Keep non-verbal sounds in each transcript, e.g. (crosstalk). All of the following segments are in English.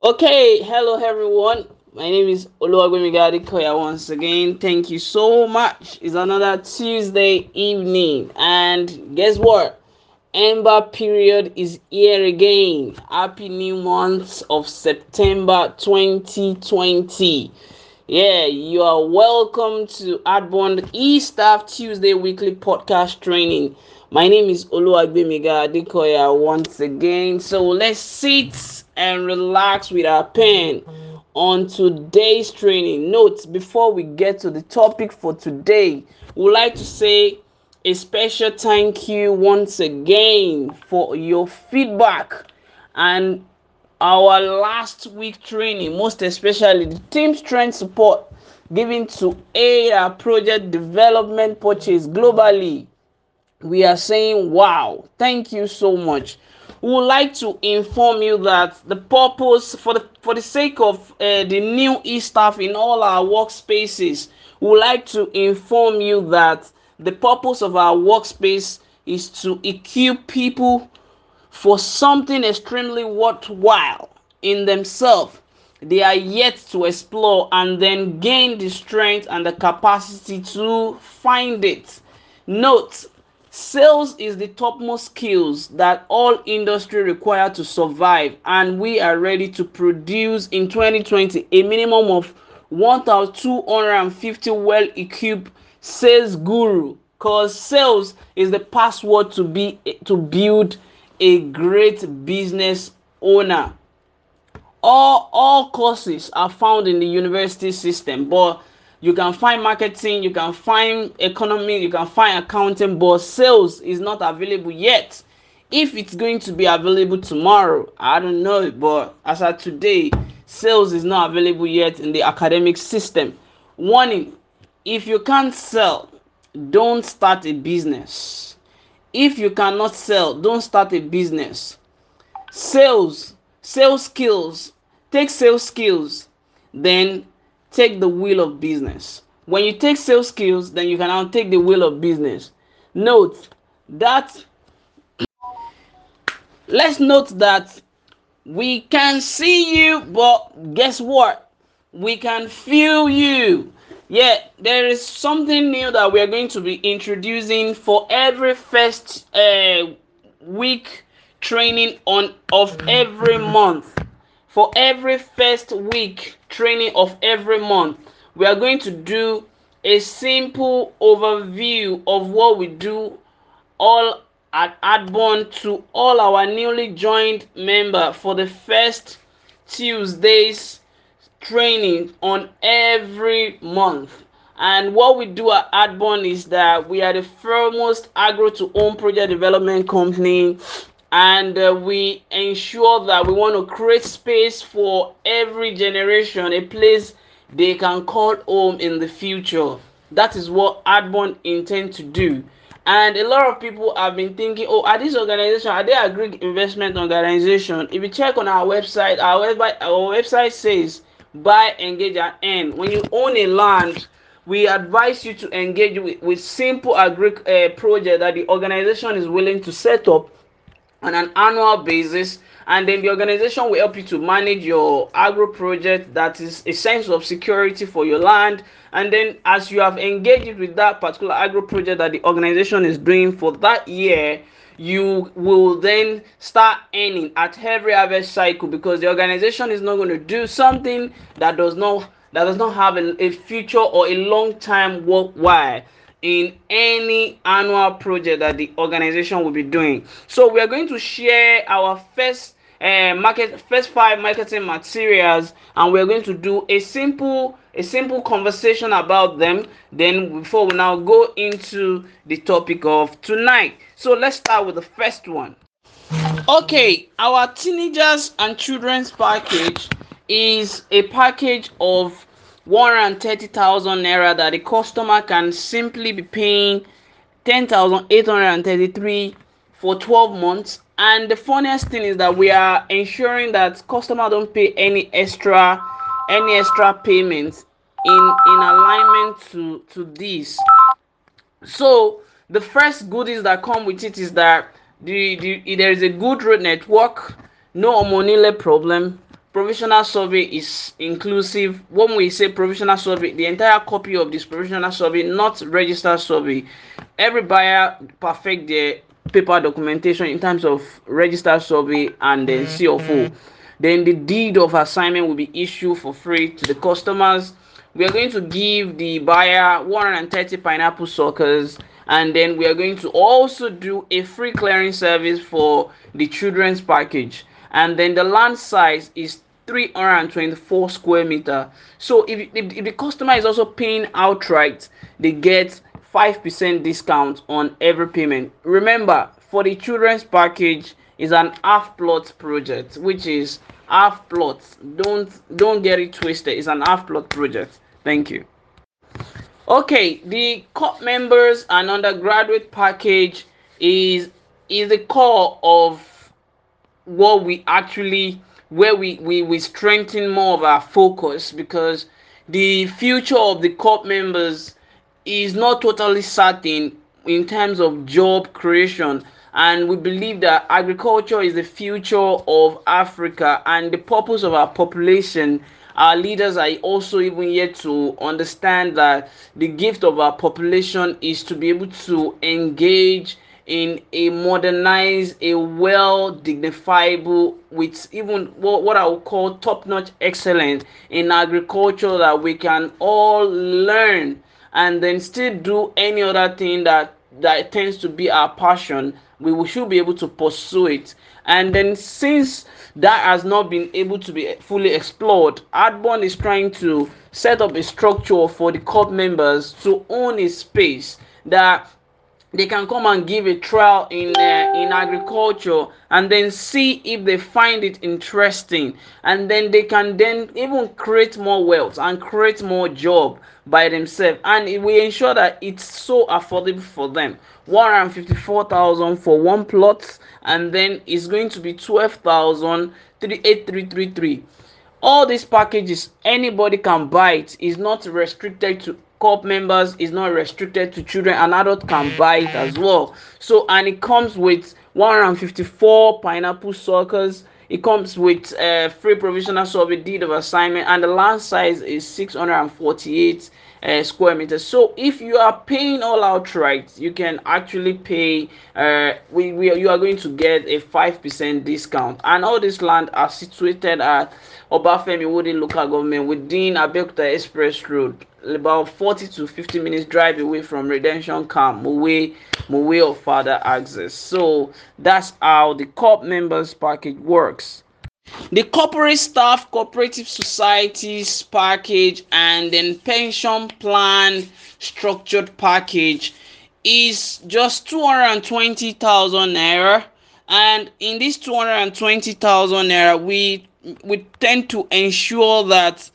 Okay, hello everyone. My name is Oluwagbemiga Adekoya once again. Thank you so much. It's another Tuesday evening, and guess what? Ember period is here again. Happy new month of September 2020. Yeah, you are welcome to Adbond E-Staff Tuesday weekly podcast training. My name is Oluwagbemiga Adekoya once again. So let's sit and relax with our pen on today's training. Note before we get to the topic for today, we would like to say a special thank you once again for your feedback and our last week training, most especially the team strength support given to aid our project development purchase globally. We are saying, wow, thank you so much. We would like to inform you that the purpose for the for the sake of uh, the new e-staff in all our workspaces we would like to inform you that the purpose of our workspace is to equip people for something extremely worthwhile in themselves. They are yet to explore and then gain the strength and the capacity to find it. Note Sales is the topmost skills that all industry require to survive and we are ready to produce in 2020 a minimum of 1250 well equipped sales guru cause sales is the password to be to build a great business owner. All all courses are found in the university system but you can find marketing you can find economy you can find accounting but sales is not available yet. If it's going to be available tomorrow i don't know but as of today sales is not available yet in the academic system. Warning if you can't sell don't start a business. If you cannot sell don't start a business. Sales sales skills take sales skills then take the wheel of business. When you take sales skills, then you can now take the wheel of business. Note that let's note that we can see you, but guess what? We can feel you. Yeah, there is something new that we are going to be introducing for every first uh, week training on of every month for every first week training of every month we are going to do a simple overview of what we do all at Adborn to all our newly joined member for the first Tuesdays training on every month. And what we do at Adborn is that we are the foremost agro to own project development company and uh, we ensure that we want to create space for every generation a place they can call home in the future. That is what Adbond intend to do. And a lot of people have been thinking oh are these organizations are they a greek investment organization? If you check on our website our website our website says buy engage and when you own a land we advise you to engage with, with simple agri uh, project that the organization is willing to set up on an annual basis and then the organization will help you to manage your agro project that is a sense of security for your land. And then as you have engaged with that particular agro project that the organization is doing for that year you will then start earning at every harvest cycle because the organization is not going to do something that does not that does not have a, a future or a long time work worthwhile in any annual project that the organization will be doing. So we are going to share our first uh, market first five marketing materials and we're going to do a simple a simple conversation about them. Then before we now go into the topic of tonight. So let's start with the first one. Okay our teenagers and children's package is a package of 130,000 naira that the customer can simply be paying 10,833 for 12 months. And the funniest thing is that we are ensuring that customer don't pay any extra any extra payments in in alignment to to this. So the first goodies that come with it is that the, the there is a good road network no money problem provisional survey is inclusive when we say provisional survey the entire copy of this provisional survey not registered survey every buyer perfect their paper documentation in terms of registered survey and then C of O. Mm-hmm. Then the deed of assignment will be issued for free to the customers. We are going to give the buyer 130 pineapple suckers and then we are going to also do a free clearing service for the children's package and then the land size is 324 square meter. So if, if, if the customer is also paying outright they get 5% discount on every payment. Remember for the children's package is an half plot project which is half plot. Don't don't get it twisted. It's an half plot project. Thank you. Okay the corp members and undergraduate package is is the core of what we actually where we we, we strengthen more of our focus because the future of the corp members is not totally certain in terms of job creation. And we believe that agriculture is the future of africa and the purpose of our population. Our leaders are also even yet to understand that the gift of our population is to be able to engage in a modernized, a well dignifiable, with even what, what I would call top notch excellence in agriculture that we can all learn and then still do any other thing that that tends to be our passion we should be able to pursue it. And then since that has not been able to be fully explored Adbond is trying to set up a structure for the club members to own a space that they can come and give a trial in uh, in agriculture and then see if they find it interesting. And then they can then even create more wealth and create more job by themselves. And we ensure that it's so affordable for them. 154,000 for one plot and then it's going to be 12,08333 all these packages anybody can buy it. Is not restricted to corp members is not restricted to children an adult can buy it as well. So and it comes with 154 pineapple suckers it comes with a free provisional survey deed of assignment and the land size is 648 uh, square meters. So if you are paying all outright you can actually pay uh, we, we you are going to get a five percent discount. And all this land are situated at Obafemi Owode local government within Abeokuta Express Road about 40 to 50 minutes drive away from redemption camp Mowe Mowe Ofada access so that's how the corp members package works. The corporate staff cooperative societies package and then pension plan structured package is just 220,000 naira. And in this 220,000 naira we we tend to ensure that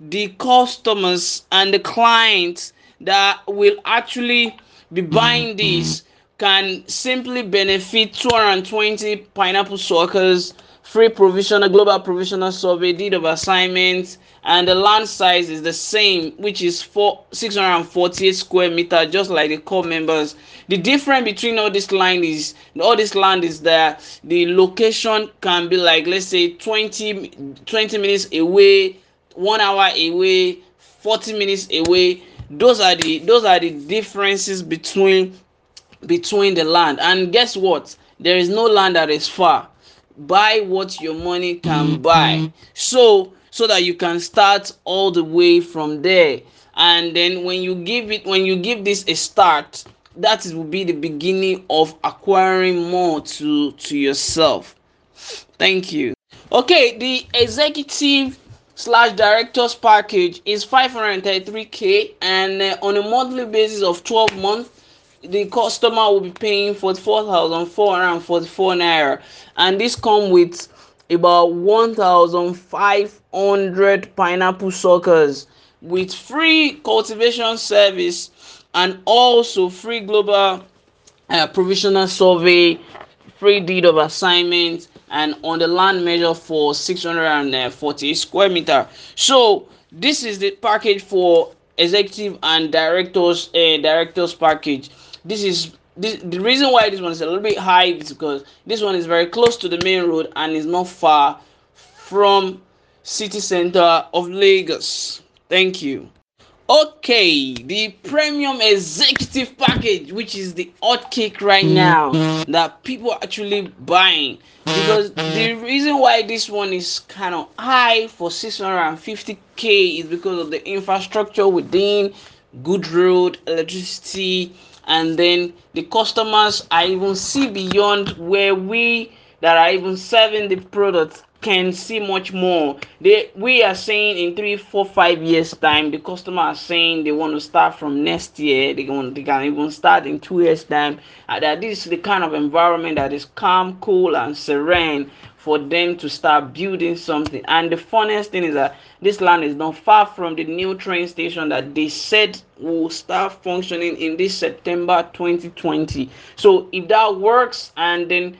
the customers and the clients that will actually be buying mm-hmm. this can simply benefit 220 pineapple suckers free provisional global provisional survey deed of assignment and the land size is the same which is four 648 square meter just like the core members. The difference between all this line is all this land is that the location can be like let's say 20 20 minutes away one hour away 40 minutes away. Those are the those are the differences between between the land. And guess what? There is no land that is far. Buy what your money can mm-hmm. buy. So so that you can start all the way from there. And then when you give it when you give this a start that will be the beginning of acquiring more to to yourself. Thank you. Okay the executive slash directors package is 533k and uh, on a monthly basis of 12 months the customer will be paying 44,444 naira. And this come with about 1,500 pineapple suckers with free cultivation service and also free global uh, provisional survey free deed of assignment and on the land measure for 640 square meter so this is the package for executive and directors uh, directors package this is this, the reason why this one is a little bit high is because this one is very close to the main road and is not far from city center of Lagos. Thank you. Okay, the premium executive package, which is the hot cake right now that people are actually buying. Because the reason why this one is kind of high for 650k is because of the infrastructure within, good road, electricity, and then the customers are even see beyond where we that are even serving the product can see much more. They we are saying in three, four, five years time, the customer are saying they want to start from next year. They want they can even start in two years time. And that this is the kind of environment that is calm, cool, and serene for them to start building something. And the funniest thing is that this land is not far from the new train station that they said will start functioning in this September 2020. So if that works and then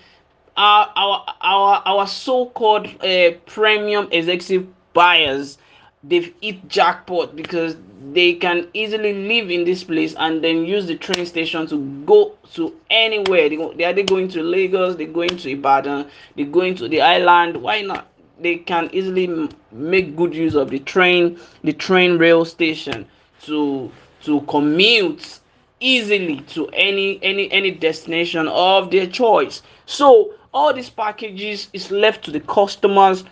our our our, so-called uh, premium executive buyers they've hit jackpot because they can easily live in this place and then use the train station to go to anywhere. They, they are they going to lagos? They're going to ibadan? They're going to the island? Why not? They can easily make good use of the train the train rail station to to commute easily to any any any destination of their choice. So all these packages is left to the customers.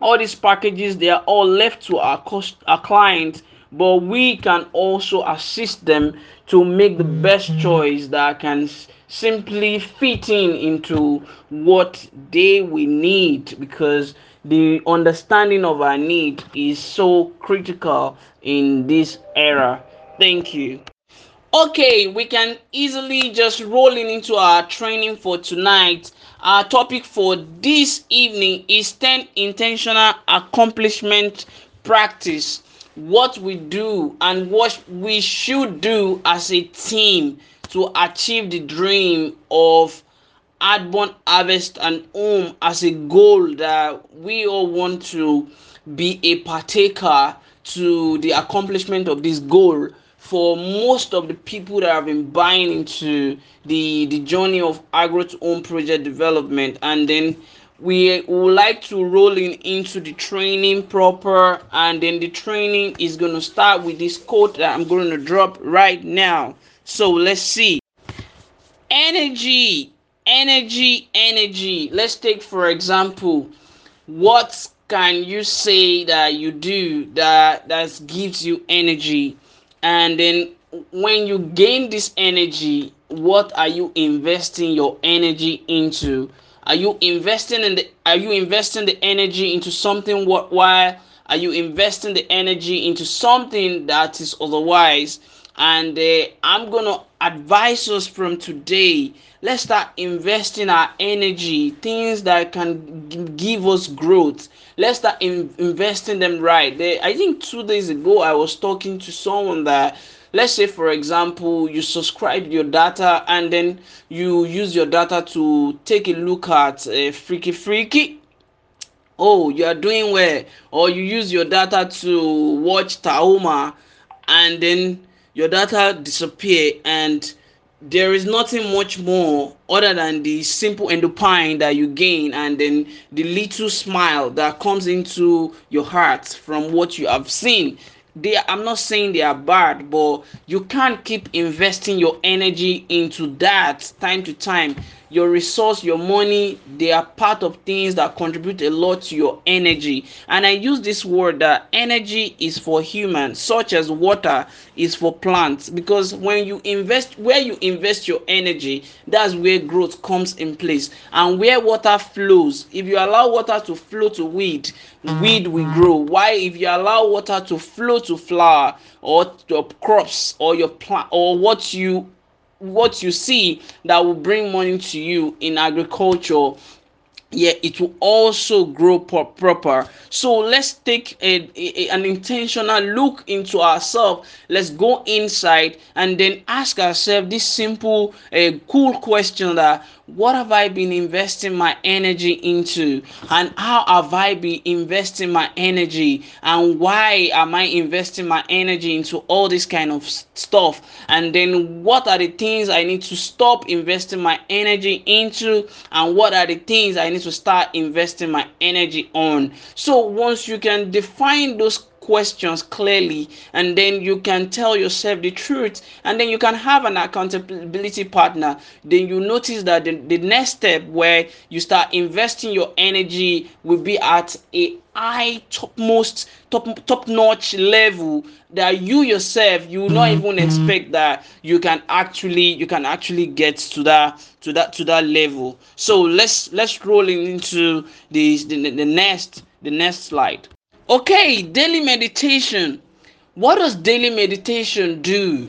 All these packages they are all left to our cost our clients but we can also assist them to make the best mm-hmm. choice that can simply fit in into what they we need because the understanding of our need is so critical in this era. Thank you. Okay we can easily just rolling into our training for tonight our topic for this evening is 10 intentional accomplishment practice. What we do and what we should do as a team to achieve the dream of Adbond Harvest and Home as a goal that we all want to be a partaker to the accomplishment of this goal for most of the people that have been buying into the the journey of agro to home project development. And then we would like to roll in into the training proper. And then the training is going to start with this quote that i'm going to drop right now. So let's see. Energy energy energy. Let's take for example what can you say that you do that that gives you energy and then when you gain this energy what are you investing your energy into? Are you investing in the are you investing the energy into something worthwhile? Are you investing the energy into something that is otherwise and uh, i'm gonna advise us from today let's start investing our energy things that can g- give us growth. Let's start in- investing them right. They, i think two days ago i was talking to someone that let's say for example you subscribe your data and then you use your data to take a look at uh, freaky freaky. Oh you are doing well. Or you use your data to watch Tahoma and then your data disappear and there is nothing much more other than the simple endorphin that you gain and then the little smile that comes into your heart from what you have seen. They i'm not saying they are bad but you can't keep investing your energy into that time to time your resource your money they are part of things that contribute a lot to your energy. And i use this word that energy is for humans such as water is for plants. Because when you invest where you invest your energy that's where growth comes in place. And where water flows if you allow water to flow to weed mm-hmm. weed will grow. Why? If you allow water to flow to flower or your crops or your plant or what you what you see that will bring money to you in agriculture yeah it will also grow proper so let's take a, a, an intentional look into ourselves let's go inside and then ask ourselves this simple uh, cool question that what have I been investing my energy into? And how have I been investing my energy? And why am I investing my energy into all this kind of stuff? And then what are the things I need to stop investing my energy into? And what are the things I need to start investing my energy on. So once you can define those questions clearly and then you can tell yourself the truth and then you can have an accountability partner. Then you notice that the, the next step where you start investing your energy will be at a high topmost top top notch level that you yourself you will not mm-hmm. even expect that you can actually you can actually get to that to that to that level. So let's let's roll into the the, the next the next slide Okay, daily meditation. What does daily meditation do?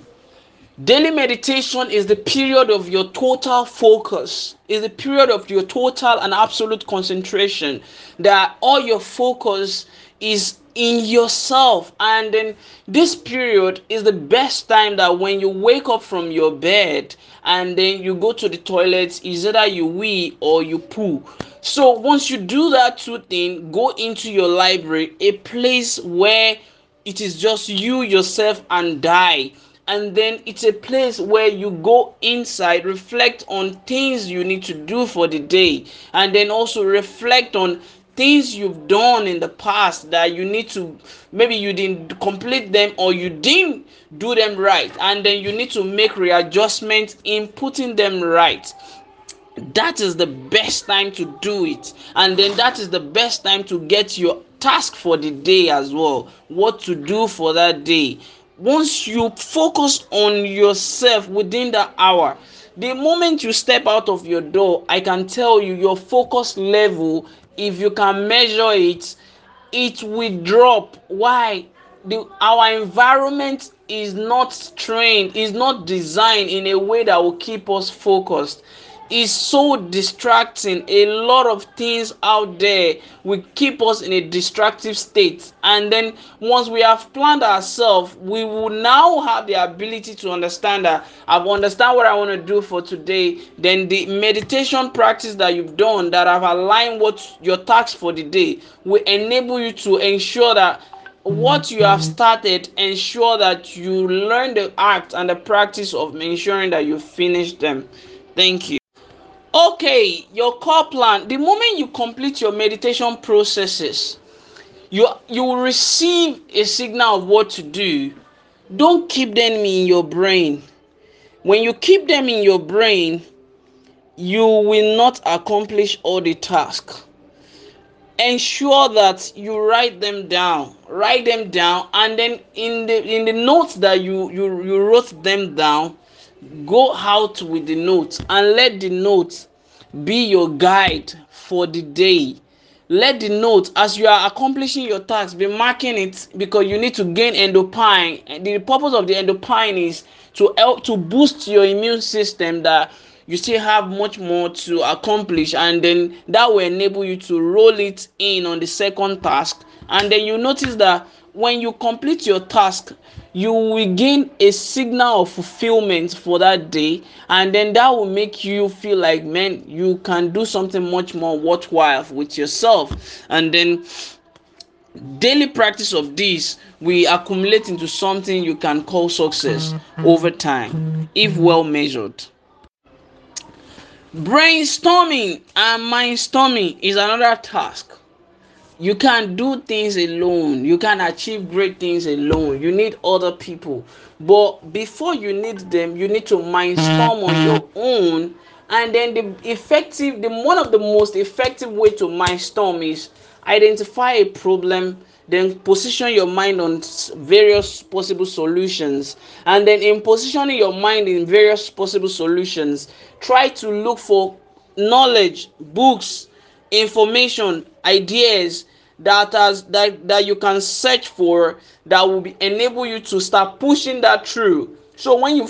Daily meditation is the period of your total focus, is the period of your total and absolute concentration that all your focus is in yourself. And then this period is the best time that when you wake up from your bed and then you go to the toilet, is either you wee or you poo. So once you do that two thing, go into your library, a place where it is just you, yourself, and die. And then it's a place where you go inside, reflect on things you need to do for the day, and then also reflect on things you've done in the past that you need to maybe you didn't complete them or you didn't do them right. And then you need to make readjustments in putting them right that is the best time to do it. And then that is the best time to get your task for the day as well. What to do for that day. Once you focus on yourself within that hour the moment you step out of your door i can tell you your focus level if you can measure it it will drop. Why? The our environment is not trained is not designed in a way that will keep us focused is so distracting. A lot of things out there will keep us in a distractive state. And then once we have planned ourselves, we will now have the ability to understand that I've understand what I want to do for today. Then the meditation practice that you've done that have aligned what your task for the day will enable you to ensure that what you have mm-hmm. started ensure that you learn the act and the practice of ensuring that you finish them thank you okay your core plan the moment you complete your meditation processes you you will receive a signal of what to do. Don't keep them in your brain. When you keep them in your brain you will not accomplish all the task. Ensure that you write them down write them down and then in the in the notes that you you, you wrote them down go out with the notes and let the notes be your guide for the day. Let the note as you are accomplishing your task be marking it because you need to gain endorphin and the purpose of the endorphin is to help to boost your immune system that you still have much more to accomplish. And then that will enable you to roll it in on the second task. And then you notice that when you complete your task you will gain a signal of fulfillment for that day and then that will make you feel like man you can do something much more worthwhile with yourself. And then daily practice of this will accumulate into something you can call success over time if well measured. Brainstorming and mindstorming is another task you can't do things alone. You can't achieve great things alone. You need other people. But before you need them you need to mindstorm on your mm-hmm. own. And then the effective the one of the most effective way to mindstorm is identify a problem then position your mind on various possible solutions. And then in positioning your mind in various possible solutions try to look for knowledge books information ideas that has that that you can search for that will be enable you to start pushing that through. So when you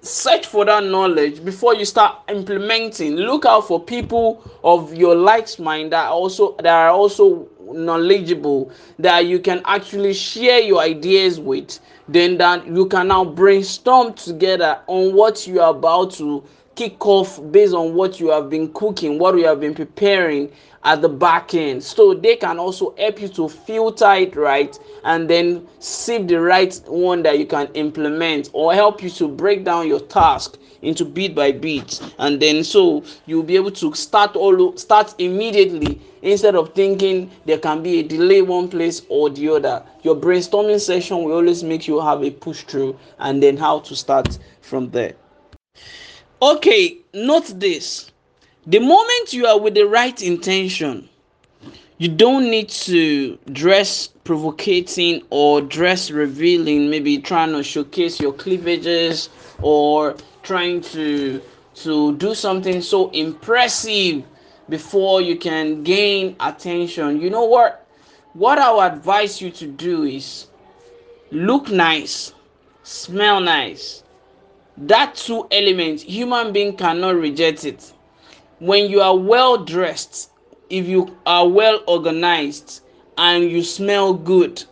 search for that knowledge before you start implementing look out for people of your likes mind that also that are also knowledgeable that you can actually share your ideas with then that you can now brainstorm together on what you are about to kick off based on what you have been cooking, what you have been preparing at the back end. So they can also help you to filter it right and then see the right one that you can implement or help you to break down your task into bit by bit. And then so you'll be able to start all start immediately instead of thinking there can be a delay one place or the other. Your brainstorming session will always make you have a push through and then how to start from there okay note this. The moment you are with the right intention you don't need to dress provocating or dress revealing maybe trying to showcase your cleavages or trying to to do something so impressive before you can gain attention. You know what? What i would advise you to do is look nice smell nice that two elements human being cannot reject it when you are well dressed if you are well organized and you smell good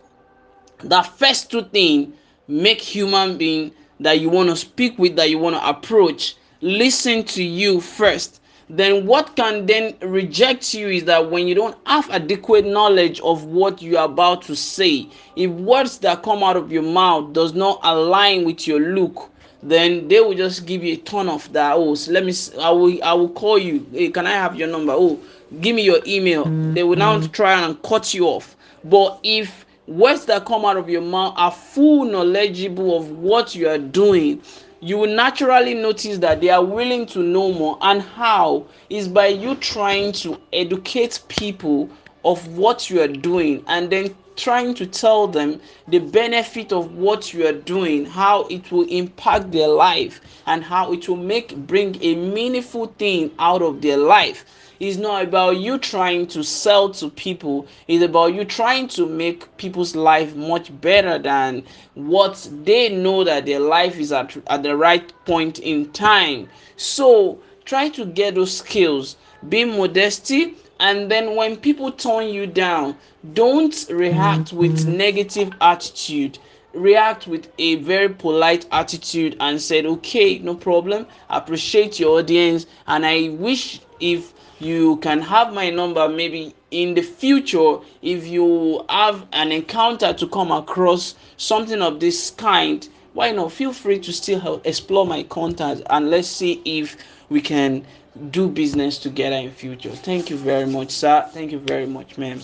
that first two things make human being that you want to speak with, that you want to approach, listen to you first. Then, what can then reject you is that when you don't have adequate knowledge of what you are about to say, if words that come out of your mouth does not align with your look, then they will just give you a ton of that. Oh, so let me. I will. I will call you. Hey, can I have your number? Oh, give me your email. They will now mm-hmm. try and cut you off. But if words that come out of your mouth are full knowledgeable of what you are doing you will naturally notice that they are willing to know more and how is by you trying to educate people of what you are doing and then trying to tell them the benefit of what you are doing how it will impact their life and how it will make bring a meaningful thing out of their life it's not about you trying to sell to people. It's about you trying to make people's life much better than what they know that their life is at, at the right point in time. So try to get those skills. Be modesty and then when people turn you down don't react mm-hmm. with negative attitude. React with a very polite attitude and said okay no problem. Appreciate your audience and i wish if you can have my number maybe in the future if you have an encounter to come across something of this kind why not? Feel free to still help explore my contact and let's see if we can do business together in future. Thank you very much sir. Thank you very much ma'am.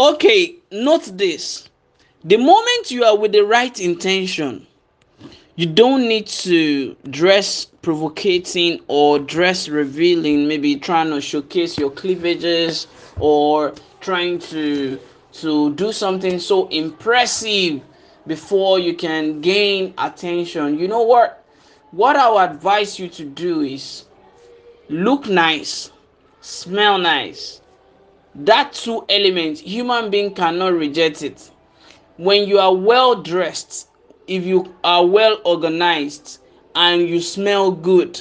Okay note this. The moment you are with the right intention you don't need to dress provocating or dress revealing maybe trying to showcase your cleavages or trying to to do something so impressive before you can gain attention. You know what what i would advise you to do is look nice smell nice. That two elements human being cannot reject it. When you are well dressed if you are well organized and you smell good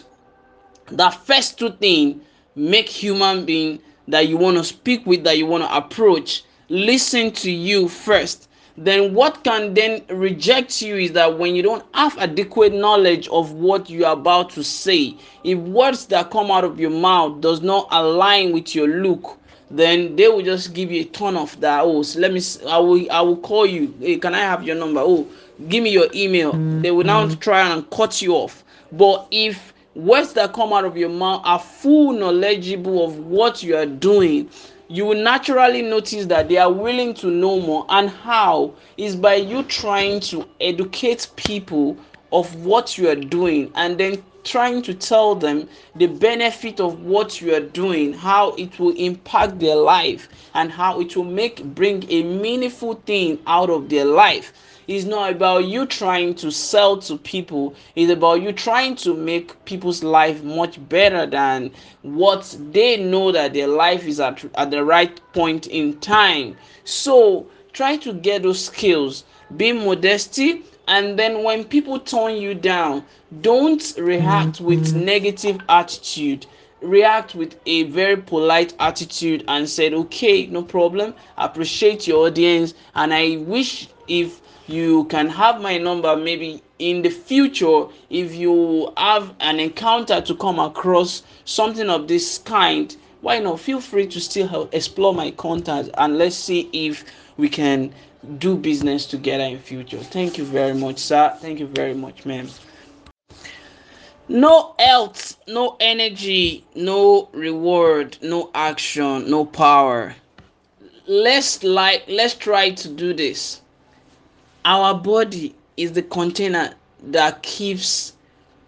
that first two things make human being that you want to speak with that you want to approach listen to you first then what can then reject you is that when you don't have adequate knowledge of what you are about to say if words that come out of your mouth does not align with your look then they will just give you a ton of that oh so let me i will i will call you hey can i have your number oh give me your email mm-hmm. they will now mm-hmm. try and cut you off but if words that come out of your mouth are full knowledgeable of what you are doing you will naturally notice that they are willing to know more and how is by you trying to educate people of what you are doing and then trying to tell them the benefit of what you are doing how it will impact their life and how it will make bring a meaningful thing out of their life it's not about you trying to sell to people. It's about you trying to make people's life much better than what they know that their life is at, at the right point in time. So try to get those skills. Be modesty and then when people turn you down don't react with mm-hmm. negative attitude react with a very polite attitude and said okay no problem. Appreciate your audience. And i wish if you can have my number maybe in the future if you have an encounter to come across something of this kind why not? Feel free to still help explore my contact and let's see if we can do business together in future. Thank you very much sir. Thank you very much ma'am no health no energy no reward no action no power. Let's like let's try to do this. Our body is the container that keeps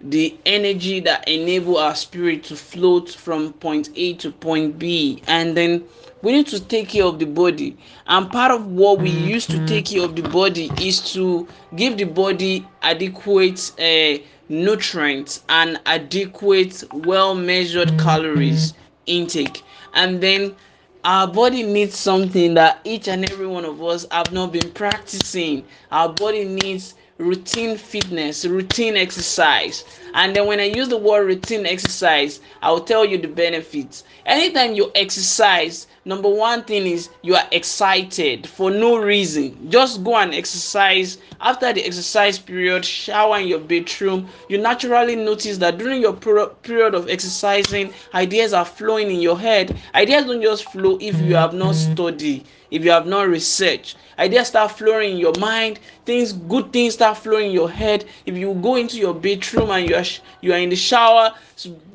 the energy that enable our spirit to float from point A to point B. And then we need to take care of the body. And part of what we use to take care of the body is to give the body adequate uh, nutrients and adequate well measured mm-hmm. calories intake. And then our body needs something that each and every one of us have not been practicing. Our body needs routine fitness routine exercise and then when i use the word routine exercise i will tell you the benefits. Anytime you exercise number one thing is you are excited for no reason. Just go and exercise. After the exercise period shower in your bedroom. You naturally notice that during your period of exercising ideas are flowing in your head. Ideas don't just flow if you have not studied if you have not researched ideas start flowing in your mind. Things good things start flowing in your head. If you go into your bedroom and you you are in the shower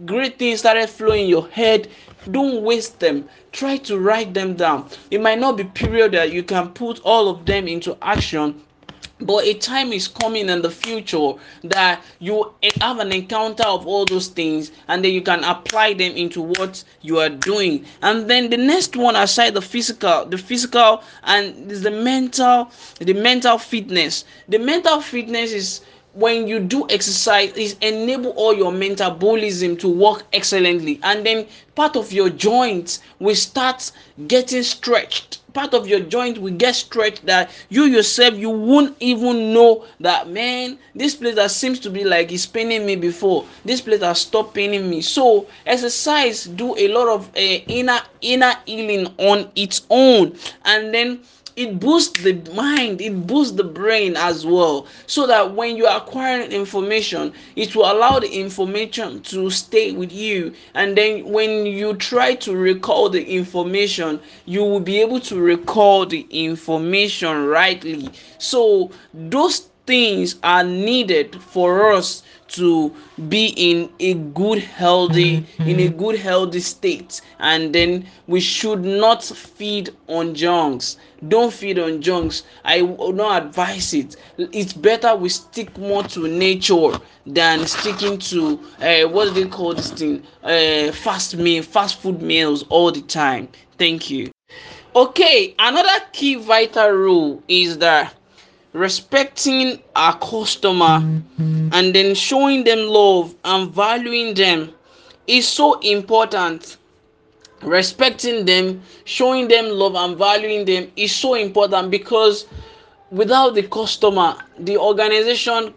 great things started flowing in your head don't waste them. Try to write them down. It might not be period that you can put all of them into action but a time is coming in the future that you have an encounter of all those things and then you can apply them into what you are doing. And then the next one aside the physical the physical and is the mental the mental fitness. The mental fitness is when you do exercise is enable all your metabolism to work excellently. And then part of your joints will start getting stretched. Part of your joint will get stretched that you yourself you won't even know that man this place that seems to be like it's paining me before. This place has stopped paining me. So exercise do a lot of uh, inner inner healing on its own. And then it boosts the mind it boosts the brain as well so that when you are acquiring information it will allow the information to stay with you and then when you try to recall the information you will be able to recall the information rightly. So those things are needed for us to be in a good healthy in a good healthy state. And then we should not feed on junks. Don't feed on junks. I will not advise it. It's better we stick more to nature than sticking to uh, what do they call this thing? Uh, fast meal fast food meals all the time. Thank you. Okay another key vital rule is that respecting our customer and then showing them love and valuing them is so important. Respecting them showing them love and valuing them is so important because without the customer the organization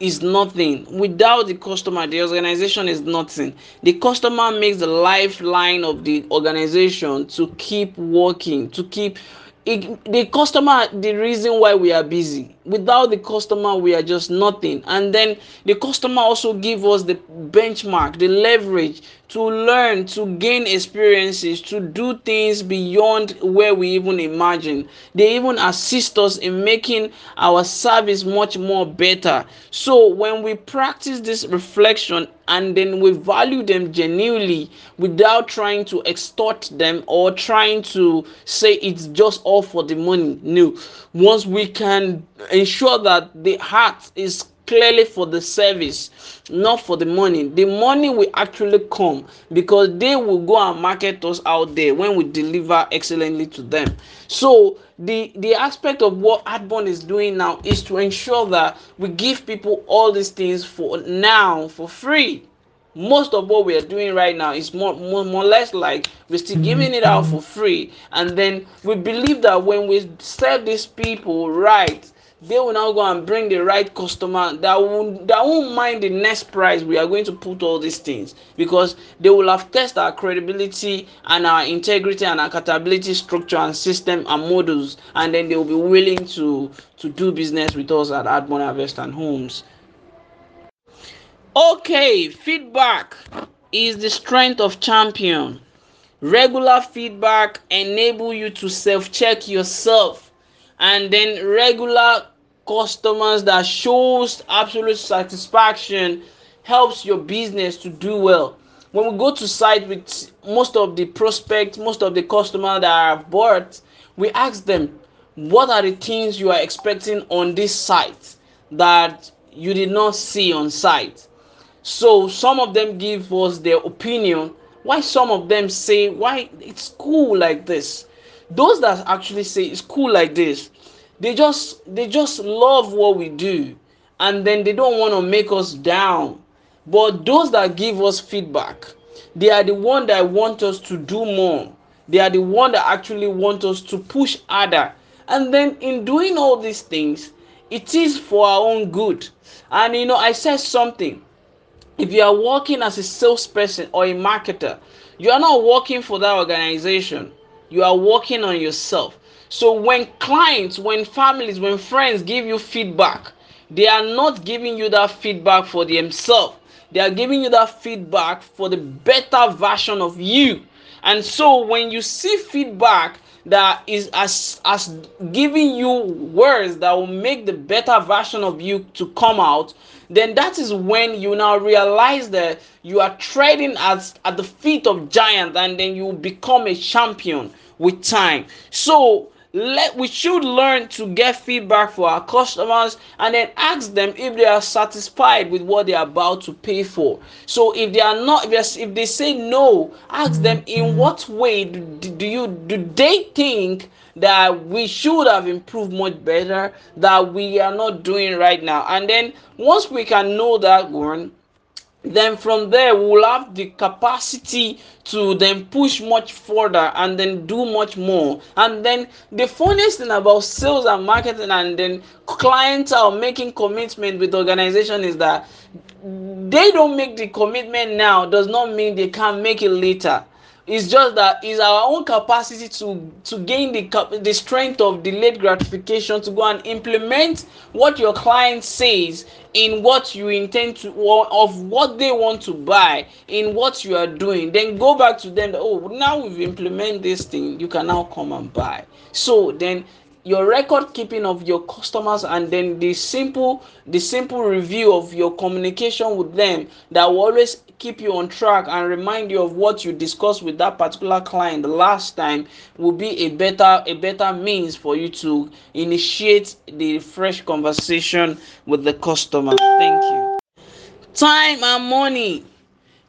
is nothing. Without the customer the organization is nothing. The customer makes the lifeline of the organization to keep working to keep it, the customer the reason why we are busy without the customer we are just nothing. And then the customer also give us the benchmark the leverage to learn to gain experiences to do things beyond where we even imagine. They even assist us in making our service much more better. So when we practice this reflection and then we value them genuinely without trying to extort them or trying to say it's just all for the money no once we can ensure that the heart is clearly for the service not for the money. The money will actually come because they will go and market us out there when we deliver excellently to them. So the the aspect of what Adbond is doing now is to ensure that we give people all these things for now for free most of what we are doing right now is more, more more or less like we're still mm-hmm. giving it out for free. And then we believe that when we serve these people right they will now go and bring the right customer that won't that won't mind the next price we are going to put all these things. Because they will have tested our credibility and our integrity and accountability structure and system and models. And then they will be willing to to do business with us at Adbond Harvest and Homes. Okay, feedback is the strength of champion. Regular feedback enable you to self-check yourself and then regular customers that shows absolute satisfaction helps your business to do well. When we go to site with most of the prospects, most of the customers that have bought, we ask them, what are the things you are expecting on this site that you did not see on site? So some of them give us their opinion. Why some of them say why it's cool like this. Those that actually say it's cool like this, they just they just love what we do and then they don't want to make us down. But those that give us feedback, they are the one that want us to do more. They are the one that actually want us to push harder. And then in doing all these things, it is for our own good. And you know, I said something if you are working as a salesperson or a marketer, you are not working for that organization. You are working on yourself. So when clients, when families, when friends give you feedback, they are not giving you that feedback for themselves. They are giving you that feedback for the better version of you. And so when you see feedback that is as as giving you words that will make the better version of you to come out then that is when you now realize that you are treading at, at the feet of giants and then you become a champion with time. So let we should learn to get feedback for our customers and then ask them if they are satisfied with what they are about to pay for. So if they are not if they say no ask them in what way do, do you do they think that we should have improved much better that we are not doing right now. And then once we can know that one then from there we will have the capacity to then push much further and then do much more. And then the funniest thing about sales and marketing and then clients are making commitment with organization is that they don't make the commitment now does not mean they can't make it later it's just that it's our own capacity to to gain the the strength of delayed gratification to go and implement what your client says in what you intend to or of what they want to buy in what you are doing. Then go back to them oh now we've implemented this thing. You can now come and buy. So then your record keeping of your customers and then the simple the simple review of your communication with them that will always keep you on track and remind you of what you discussed with that particular client last time will be a better a better means for you to initiate the fresh conversation with the customer. Thank you. Time and money.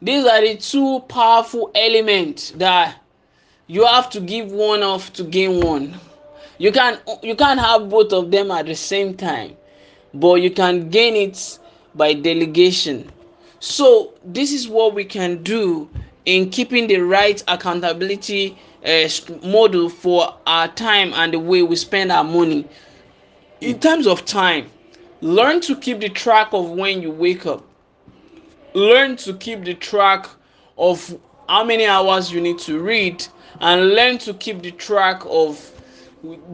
These are the two powerful elements that you have to give one off to gain one you can you can't have both of them at the same time but you can gain it by delegation. So this is what we can do in keeping the right accountability uh, model for our time and the way we spend our money. In terms of time learn to keep the track of when you wake up. Learn to keep the track of how many hours you need to read and learn to keep the track of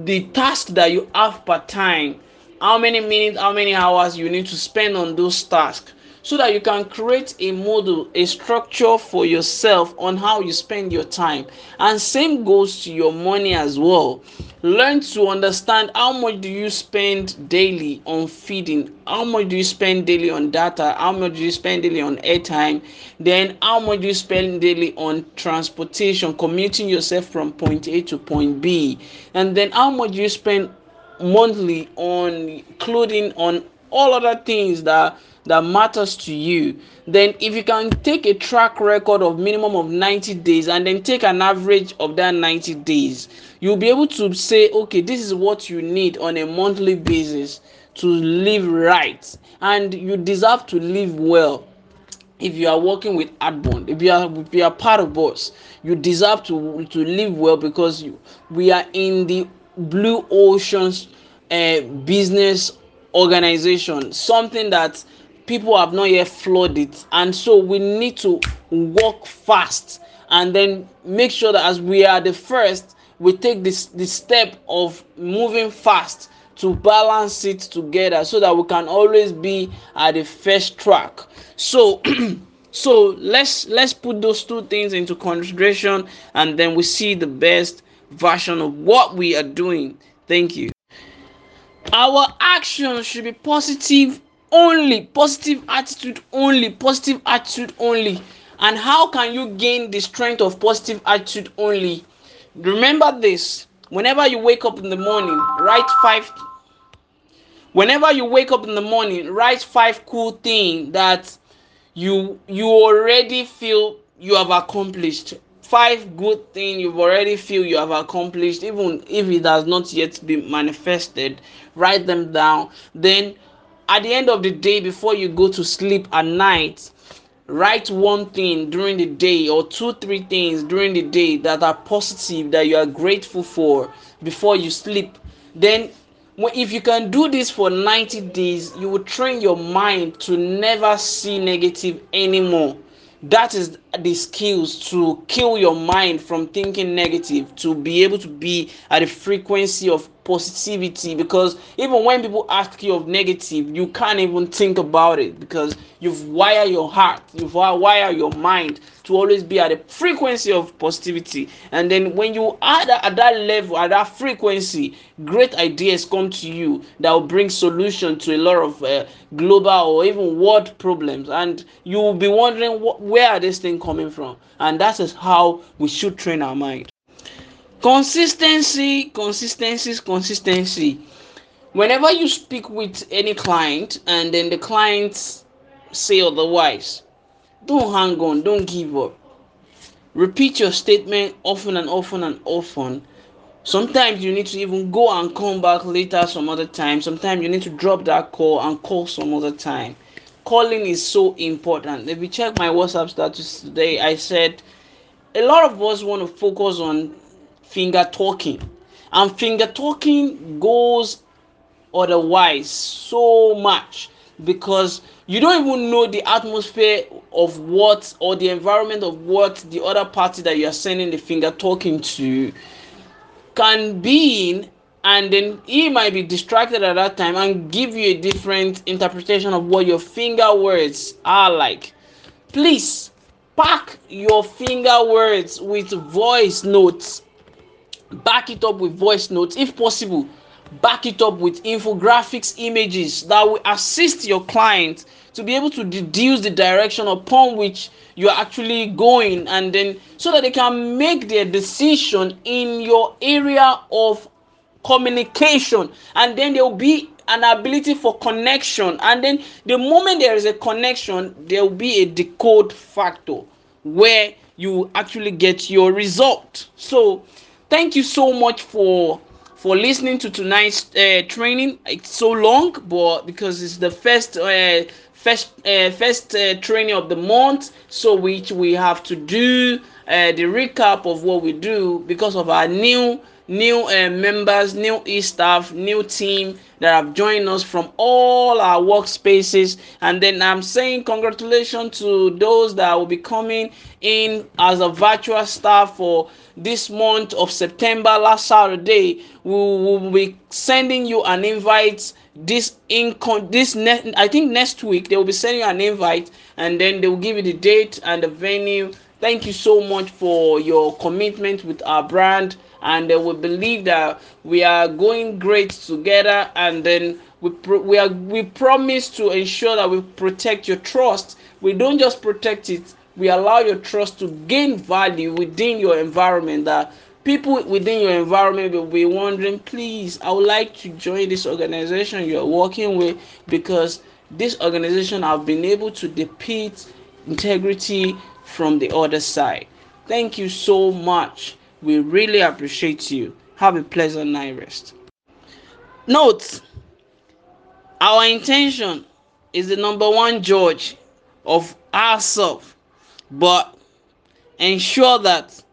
the task that you have per time how many minutes how many hours you need to spend on those tasks so that you can create a model, a structure for yourself on how you spend your time. And same goes to your money as well. Learn to understand how much do you spend daily on feeding, how much do you spend daily on data, how much do you spend daily on airtime, then how much do you spend daily on transportation, commuting yourself from point A to point B, and then how much do you spend monthly on clothing, on all other things that that matters to you then if you can take a track record of minimum of 90 days and then take an average of that 90 days you'll be able to say okay this is what you need on a monthly basis to live right. And you deserve to live well. If you are working with Adbond, if you are if you are part of us, you deserve to to live well because you, we are in the blue oceans uh, business organization. Something that people have not yet floored it. And so we need to work fast and then make sure that as we are the first we take this the step of moving fast to balance it together so that we can always be at the first track. So (clears throat) so let's let's put those two things into consideration and then we see the best version of what we are doing. Thank you. Our actions should be positive only positive attitude only positive attitude only. And how can you gain the strength of positive attitude only? Remember this whenever you wake up in the morning write five whenever you wake up in the morning write five cool things that you you already feel you have accomplished. Five good things you've already feel you have accomplished even if it has not yet been manifested. Write them down. Then at the end of the day before you go to sleep at night write one thing during the day or two three things during the day that are positive that you are grateful for before you sleep. Then if you can do this for 90 days you will train your mind to never see negative anymore. That is the skills to kill your mind from thinking negative to be able to be at a frequency of positivity because even when people ask you of negative you can't even think about it because you've wired your heart you've wired your mind to always be at a frequency of positivity. And then when you are at that level at that frequency great ideas come to you that will bring solution to a lot of uh, global or even world problems. And you will be wondering what, where are this thing coming from? And that is how we should train our mind consistency consistency consistency. Whenever you speak with any client and then the clients say otherwise don't hang on don't give up. Repeat your statement often and often and often. Sometimes you need to even go and come back later some other time. Sometimes you need to drop that call and call some other time. Calling is so important. If you check my whatsapp status today i said a lot of us want to focus on finger talking. And finger talking goes otherwise so much because you don't even know the atmosphere of what or the environment of what the other party that you are sending the finger talking to can be in and then he might be distracted at that time and give you a different interpretation of what your finger words are like please pack your finger words with voice notes back it up with voice notes if possible. Back it up with infographics images that will assist your client to be able to deduce the direction upon which you are actually going and then so that they can make their decision in your area of communication. And then there will be an ability for connection. And then the moment there is a connection there will be a decode factor where you actually get your result. So thank you so much for for listening to tonight's uh, training. It's so long, but because it's the first uh, first uh, first uh, training of the month, so which we have to do uh, the recap of what we do because of our new new uh, members, new e-staff, new team that have joined us from all our workspaces. And then I'm saying congratulations to those that will be coming in as a virtual staff for this month of September, last Saturday. We will be sending you an invite this in this i think next week they will be sending you an invite and then they will give you the date and the venue thank you so much for your commitment with our brand and uh, we believe that we are going great together and then we pro- we are we promise to ensure that we protect your trust. We don't just protect it we allow your trust to gain value within your environment that people within your environment will be wondering please i would like to join this organization you're working with because this organization have been able to depict integrity from the other side. Thank you so much we really appreciate you. Have a pleasant night rest. Note our intention is the number one judge of ourselves, but ensure that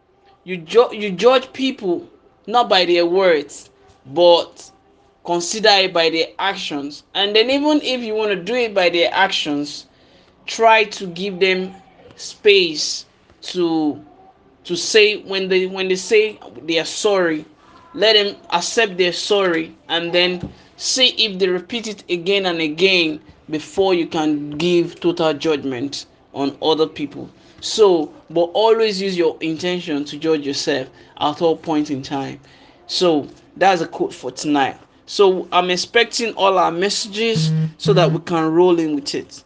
you, ju- you judge people not by their words, but consider it by their actions and then even if you want to do it by their actions try to give them space to to say when they when they say they are sorry let them accept their sorry and then see if they repeat it again and again before you can give total judgment on other people. So but always use your intention to judge yourself at all point in time. So that's a quote for tonight. So i'm expecting all our messages so that we can roll in with it.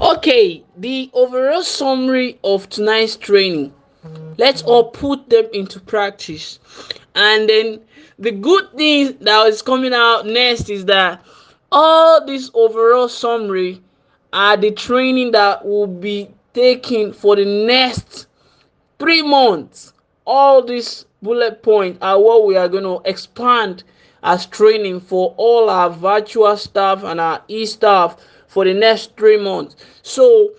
Okay the overall summary of tonight's training let's all put them into practice. And then the good thing that is coming out next is that all this overall summary are the training that will be taken for the next three months. All these bullet points are what we are going to expand as training for all our virtual staff and our e-staff for the next three months. So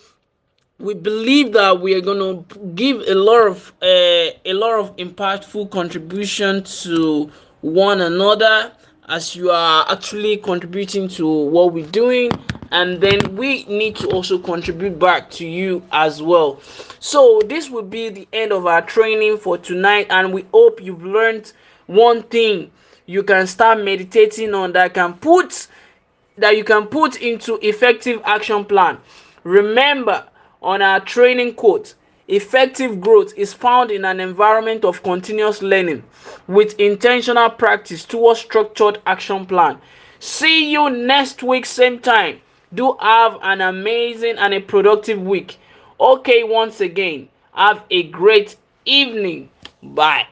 we believe that we are going to give a lot of uh, a lot of impactful contribution to one another as you are actually contributing to what we're doing. And then we need to also contribute back to you as well. So this will be the end of our training for tonight. And we hope you've learned one thing. You can start meditating on that. Can put that you can put into effective action plan. Remember on our training quote effective growth is found in an environment of continuous learning with intentional practice towards structured action plan. See you next week same time. Do have an amazing and a productive week. Okay once again have a great evening. Bye